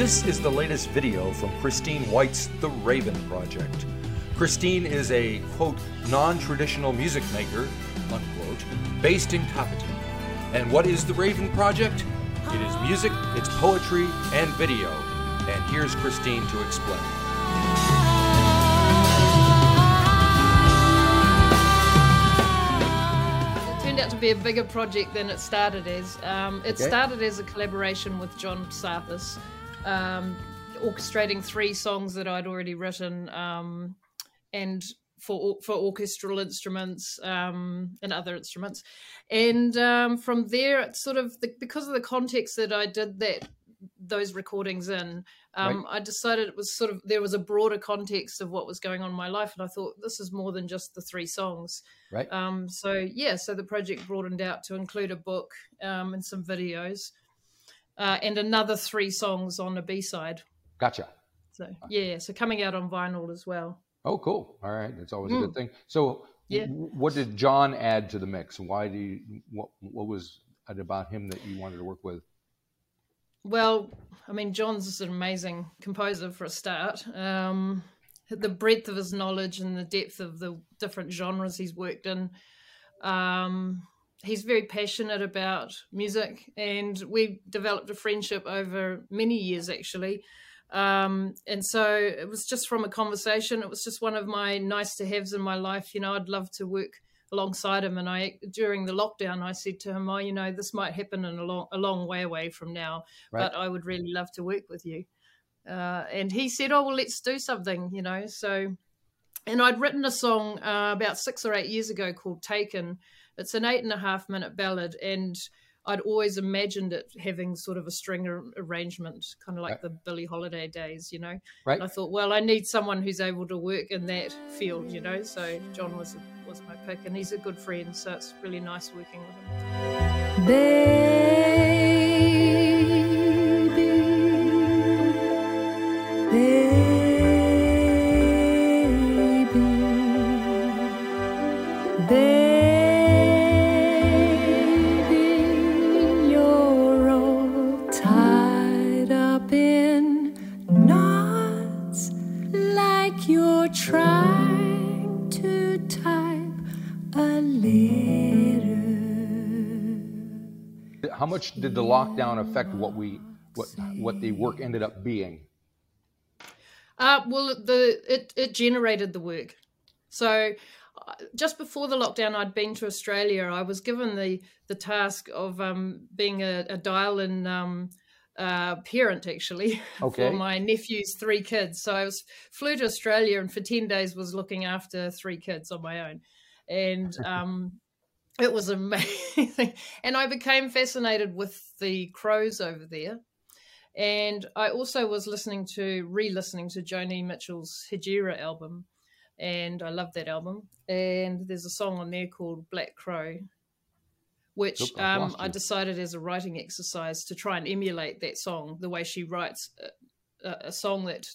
This is the latest video from Christine White's The Raven Project. Christine is a, quote, non traditional music maker, unquote, based in Kapiti. And what is The Raven Project? It is music, it's poetry, and video. And here's Christine to explain. It turned out to be a bigger project than it started as. Um, it Okay. started as a collaboration with John Psathas, um, orchestrating three songs that I'd already written, um, and for for orchestral instruments um, and other instruments. And um, from there, it's sort of the, because of the context that I did that those recordings in, um, I decided it was sort of there was a broader context of what was going on in my life, and I thought this is more than just the three songs. Right? Um, so yeah, so the project broadened out to include a book um, and some videos, uh, and another three songs on the B side. Gotcha. So yeah, so coming out on vinyl as well. Oh, cool. All right. That's always a Mm. good thing. So, Yeah. w- what did John add to the mix? Why do you, what, what was it about him that you wanted to work with? Well, I mean, John's an amazing composer for a start. Um, the breadth of his knowledge and the depth of the different genres he's worked in. Um, he's very passionate about music, and we developed a friendship over many years, actually. Um, and so it was just from a conversation. It was just one of my nice to haves in my life. You know, I'd love to work alongside him. And I, during the lockdown, I said to him, "Oh, you know, this might happen in a long, a long way away from now, Right. but I would really love to work with you." Uh, and he said, "Oh, well, let's do something." You know, so. And I'd written a song uh, about six or eight years ago called "Taken." It's an eight and a half minute ballad, and I'd always imagined it having sort of a string arrangement, kind of like Right. the Billie Holiday days, you know. Right. And I thought, well, I need someone who's able to work in that field, you know. So John was was my pick, and he's a good friend, so it's really nice working with him. Baby, much did the lockdown affect what we, what, what the work ended up being? Uh, well, the it it generated the work. So uh, just before the lockdown, I'd been to Australia. I was given the the task of um, being a, a dial-in um, uh, parent, actually, Okay. for my nephew's three kids. So I was flew to Australia, and for ten days was looking after three kids on my own, and um, it was amazing. and I became fascinated with the crows over there. And I also was listening to, re listening to Joni Mitchell's Hejira album. And I love that album. And there's a song on there called Black Crow, which Oop, um, I decided as a writing exercise to try and emulate that song, the way she writes a, a, song that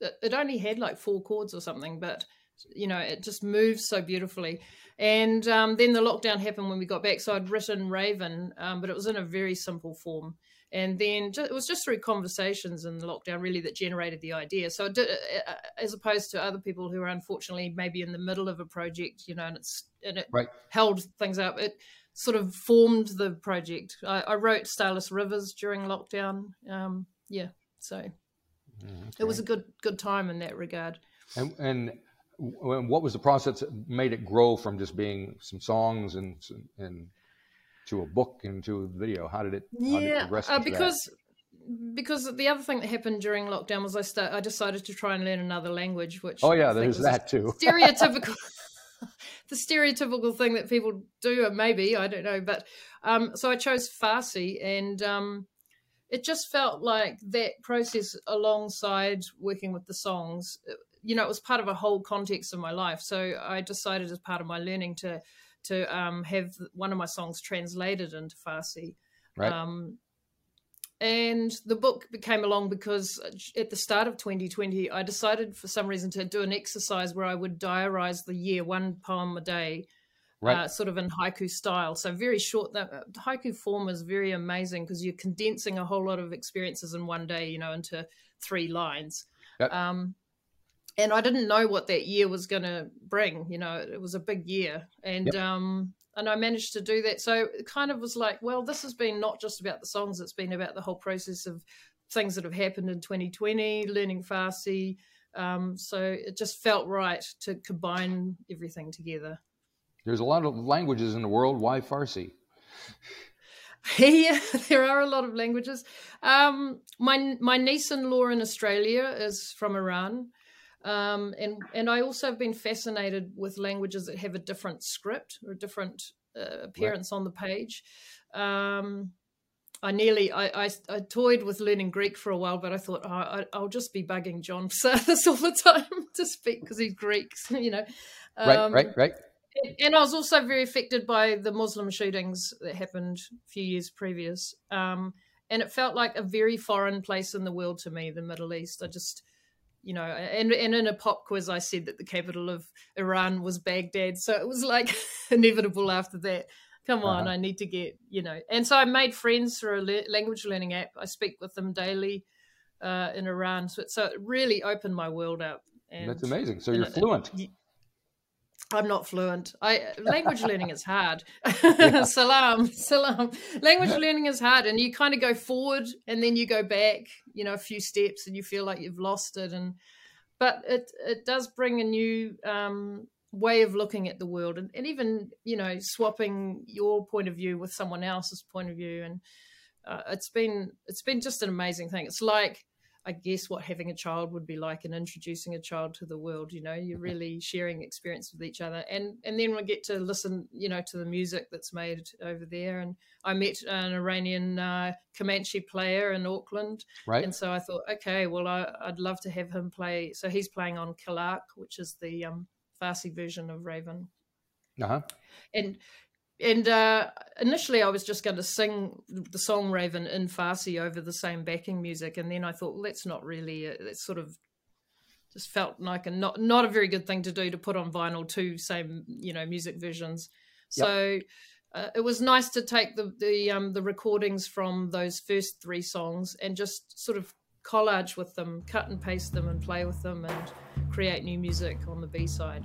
it only had like four chords or something, but you know, it just moves so beautifully. And um, then the lockdown happened when we got back. So I'd written Raven, um, but it was in a very simple form. And then it was just through conversations in the lockdown really that generated the idea. So it did, uh, as opposed to other people who are unfortunately maybe in the middle of a project, you know, and it's and it Right. held things up. It sort of formed the project. I, I wrote Starless Rivers during lockdown. Um, yeah, so it was a good good time in that regard. And, and what was the process that made it grow from just being some songs and, and to a book and to a video? How did it, how did it yeah progress uh, into that? because because the other thing that happened during lockdown was I start I decided to try and learn another language, which Oh, yeah, there's that too. stereotypical. the stereotypical thing that people do, or maybe I don't know, but um, so I chose Farsi, and um, it just felt like that process alongside working with the songs. You know, it was part of a whole context of my life. So I decided, as part of my learning, to to um, have one of my songs translated into Farsi. Right. Um, and the book came along because at the start of 2020, I decided for some reason to do an exercise where I would diarize the year, one poem a day, right. uh, sort of in haiku style. So very short. The uh, haiku form is very amazing because you're condensing a whole lot of experiences in one day, you know, into three lines. Yep. Um, and I didn't know what that year was going to bring. You know, it was a big year, and yep. um, and I managed to do that. So it kind of was like, well, this has been not just about the songs; it's been about the whole process of things that have happened in 2020, learning Farsi. Um, so it just felt right to combine everything together. There's a lot of languages in the world. Why Farsi? yeah, there are a lot of languages. Um, my my niece-in-law in Australia is from Iran, um, and and I also have been fascinated with languages that have a different script or a different uh, appearance right. on the page. Um, I nearly I, I, I toyed with learning Greek for a while, but I thought oh, I, will just be bugging John for this all the time to speak because he's Greek, you know. Um, right, right, right. And I was also very affected by the Muslim shootings that happened a few years previous, um, and it felt like a very foreign place in the world to me, the Middle East. I just, you know, and and in a pop quiz, I said that the capital of Iran was Baghdad, so it was like inevitable after that. Come on uh-huh. i need to get you know. And so i made friends through a le- language learning app. I speak with them daily uh, in iran. So, so, it really opened my world up and, that's amazing. So you're it, fluent. it, I'm not fluent. I language learning is hard. salam, salam. Language learning is hard, and you kind of go forward and then you go back, you know, a few steps, and you feel like you've lost it. And but it it does bring a new um, way of looking at the world and, and even you know swapping your point of view with someone else's point of view and uh, it's been it's been just an amazing thing it's like i guess what having a child would be like and introducing a child to the world you know you're really sharing experience with each other. And and then we get to listen you know to the music that's made over there. And i met an iranian uh, kamancheh player in auckland. Right. And so i thought okay well I, would love to have him play. So he's playing on kalak which is the um Farsi version of Raven. Uh-huh. And and uh, initially I was just going to sing the song Raven in Farsi over the same backing music, and then I thought well, that's not really it. Sort of just felt like a not not a very good thing to do to put on vinyl two same you know music versions. Yep. So uh, it was nice to take the the um, the recordings from those first three songs and just sort of collage with them, cut and paste them, and play with them, and create new music on the B side.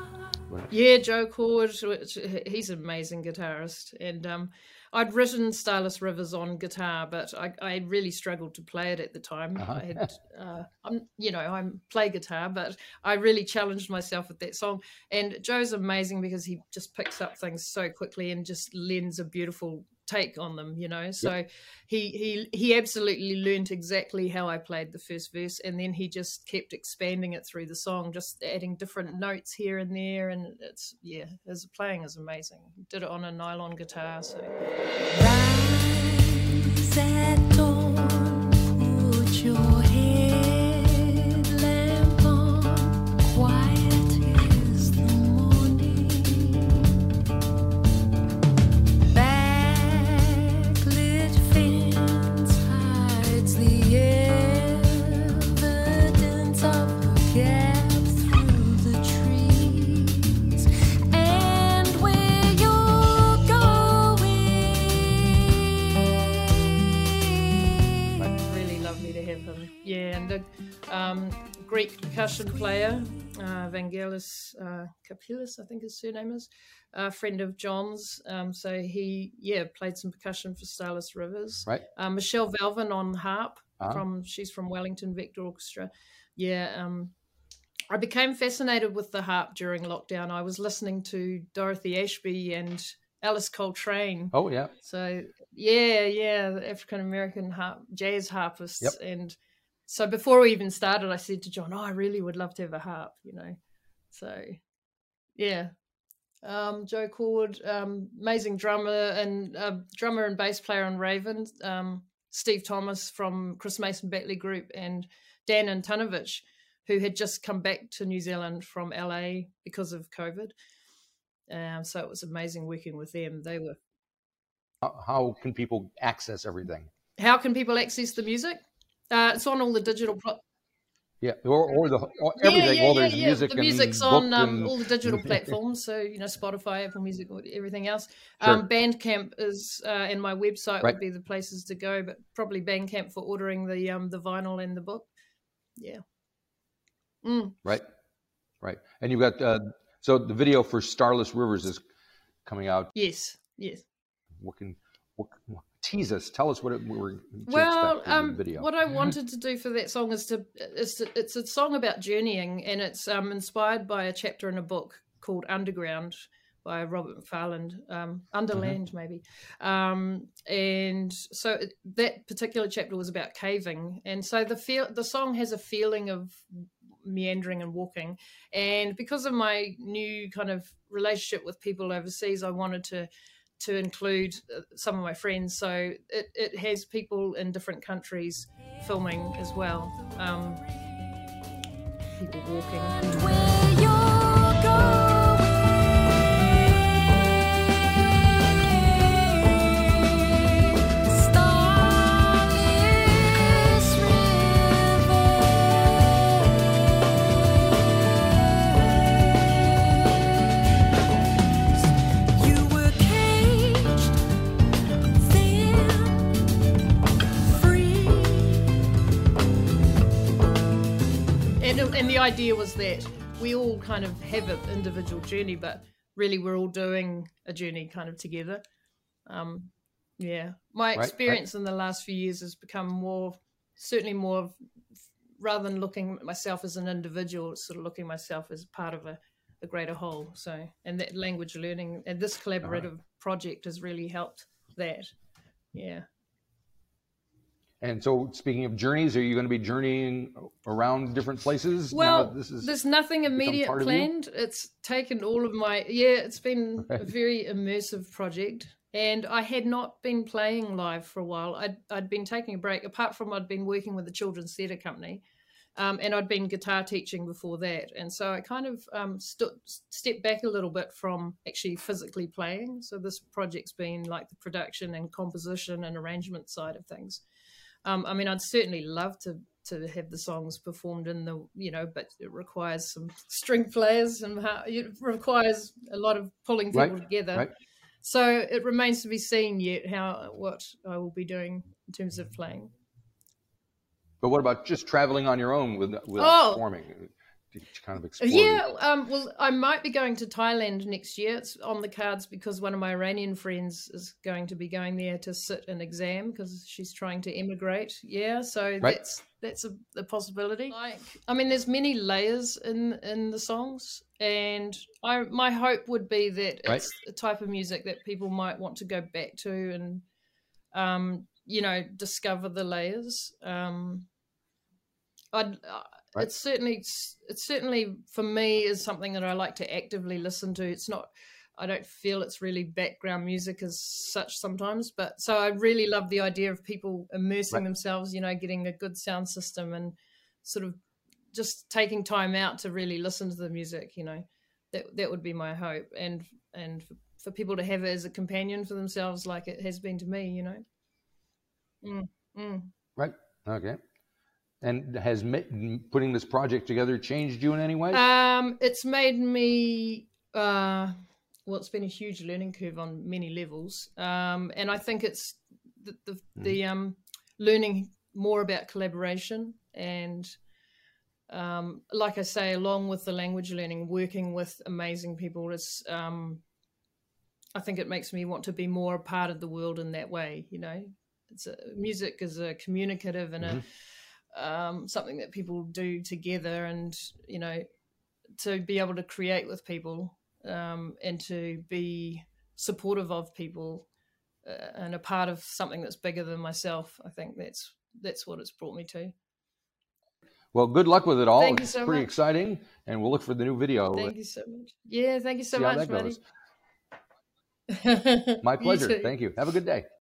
yeah, Joe Cord. He's an amazing guitarist, and um, I'd written Starless Rivers on guitar, but I, I really struggled to play it at the time. Uh-huh. I had, uh, I'm, you know, I play guitar, but I really challenged myself with that song. And Joe's amazing because he just picks up things so quickly and just lends a beautiful take on them you know? So yep. he he he absolutely learned exactly how i played the first verse and then he just kept expanding it through the song just adding different notes here and there and it's yeah his playing is amazing. He did it on a nylon guitar so. Um, percussion player, uh, Vangelis uh, Kapilis, I think his surname is, a friend of John's. Um, so he, yeah, played some percussion for Starless Rivers. Right. Uh, Michelle Velvin on harp uh-huh. from she's from Wellington Vector Orchestra. Yeah. Um, I became fascinated with the harp during lockdown. I was listening to Dorothy Ashby and Alice Coltrane. Oh yeah. So yeah, yeah, the African American harp, jazz harpists, yep. and so before we even started, I said to John, "Oh, I really would love to have a harp," you know. So, yeah, um, Joe Cord, um, amazing drummer and uh, drummer and bass player on Raven, um, Steve Thomas from Chris Mason Battley Group, and Dan Antonovich, who had just come back to New Zealand from LA because of COVID. Um, so it was amazing working with them. They were. How can people access everything? How can people access the music? Uh, it's on all the digital. Pro- yeah, or, or the or everything. Yeah, yeah, well, there's yeah, music. The music's on um, and... all the digital platforms, so you know Spotify, Apple Music, everything else. Sure. Um, Bandcamp is uh, and my website Right. would be the places to go, but probably Bandcamp for ordering the um the vinyl and the book. Yeah. Mm. Right, right. And you've got uh, so the video for Starless Rivers is coming out. Yes. Yes. What can what, what- tease us? Tell us what it, we're Well, um, the video. what I wanted to do for that song is to is to, it's a song about journeying, and it's um, inspired by a chapter in a book called Underground by Robert Macfarlane, um, Underland maybe, um, and so it, that particular chapter was about caving, and so the feel the song has a feeling of meandering and walking, and because of my new kind of relationship with people overseas, I wanted to to include uh, some of my friends. So it, it has people in different countries filming as well. Um, people walking. The idea was that we all kind of have an individual journey, but really we're all doing a journey kind of together. Um, yeah, my right. experience in the last few years has become more, certainly more, of, rather than looking at myself as an individual, sort of looking myself as part of a, a greater whole. So, and that language learning and this collaborative project has really helped that. Yeah. And so, speaking of journeys, are you going to be journeying around different places? Well, is there's nothing immediate part of you? planned. It's taken all of my yeah. It's been a very immersive project, and I had not been playing live for a while. I'd I'd been taking a break. Apart from I'd been working with the children's theatre company, um, and I'd been guitar teaching before that, and so I kind of um, stood stepped back a little bit from actually physically playing. So this project's been like the production and composition and arrangement side of things. Um, I mean, I'd certainly love to to have the songs performed in the you know, but it requires some string players and how, it requires a lot of pulling people Right, together. right. So it remains to be seen yet how what I will be doing in terms of playing. But what about just traveling on your own with with Oh. performing? Kind of explore. Yeah, um, well, I might be going to Thailand next year. It's on the cards because one of my Iranian friends is going to be going there to sit an exam because she's trying to immigrate. Yeah, so Right. that's that's a, a possibility. Like, I mean, there's many layers in in the songs, and I my hope would be that Right. it's a type of music that people might want to go back to and, um, you know, discover the layers. Um, I'd, uh, Right. it's certainly it's certainly for me is something that I like to actively listen to. It's not I don't feel it's really background music as such sometimes, but so I really love the idea of people immersing Right. themselves, you know, getting a good sound system and sort of just taking time out to really listen to the music, you know. That that would be my hope and and for, for people to have it as a companion for themselves like it has been to me, you know. Mm, mm. Right. Okay. And has ma- putting this project together changed you in any way? Um, it's made me. Uh, well, it's been a huge learning curve on many levels, um, and I think it's the the, the um, learning more about collaboration and, um, like I say, along with the language learning, working with amazing people is. Um, I think it makes me want to be more a part of the world in that way. You know, it's a, music is a communicative and a um, something that people do together, and you know, to be able to create with people um, and to be supportive of people uh, and a part of something that's bigger than myself. I think that's that's what it's brought me to. Well, good luck with it all. Thank you it's so pretty much. exciting, and we'll look for the new video. Thank you so much. Yeah, thank you so see how much, that goes. buddy. My pleasure. Thank you. Have a good day.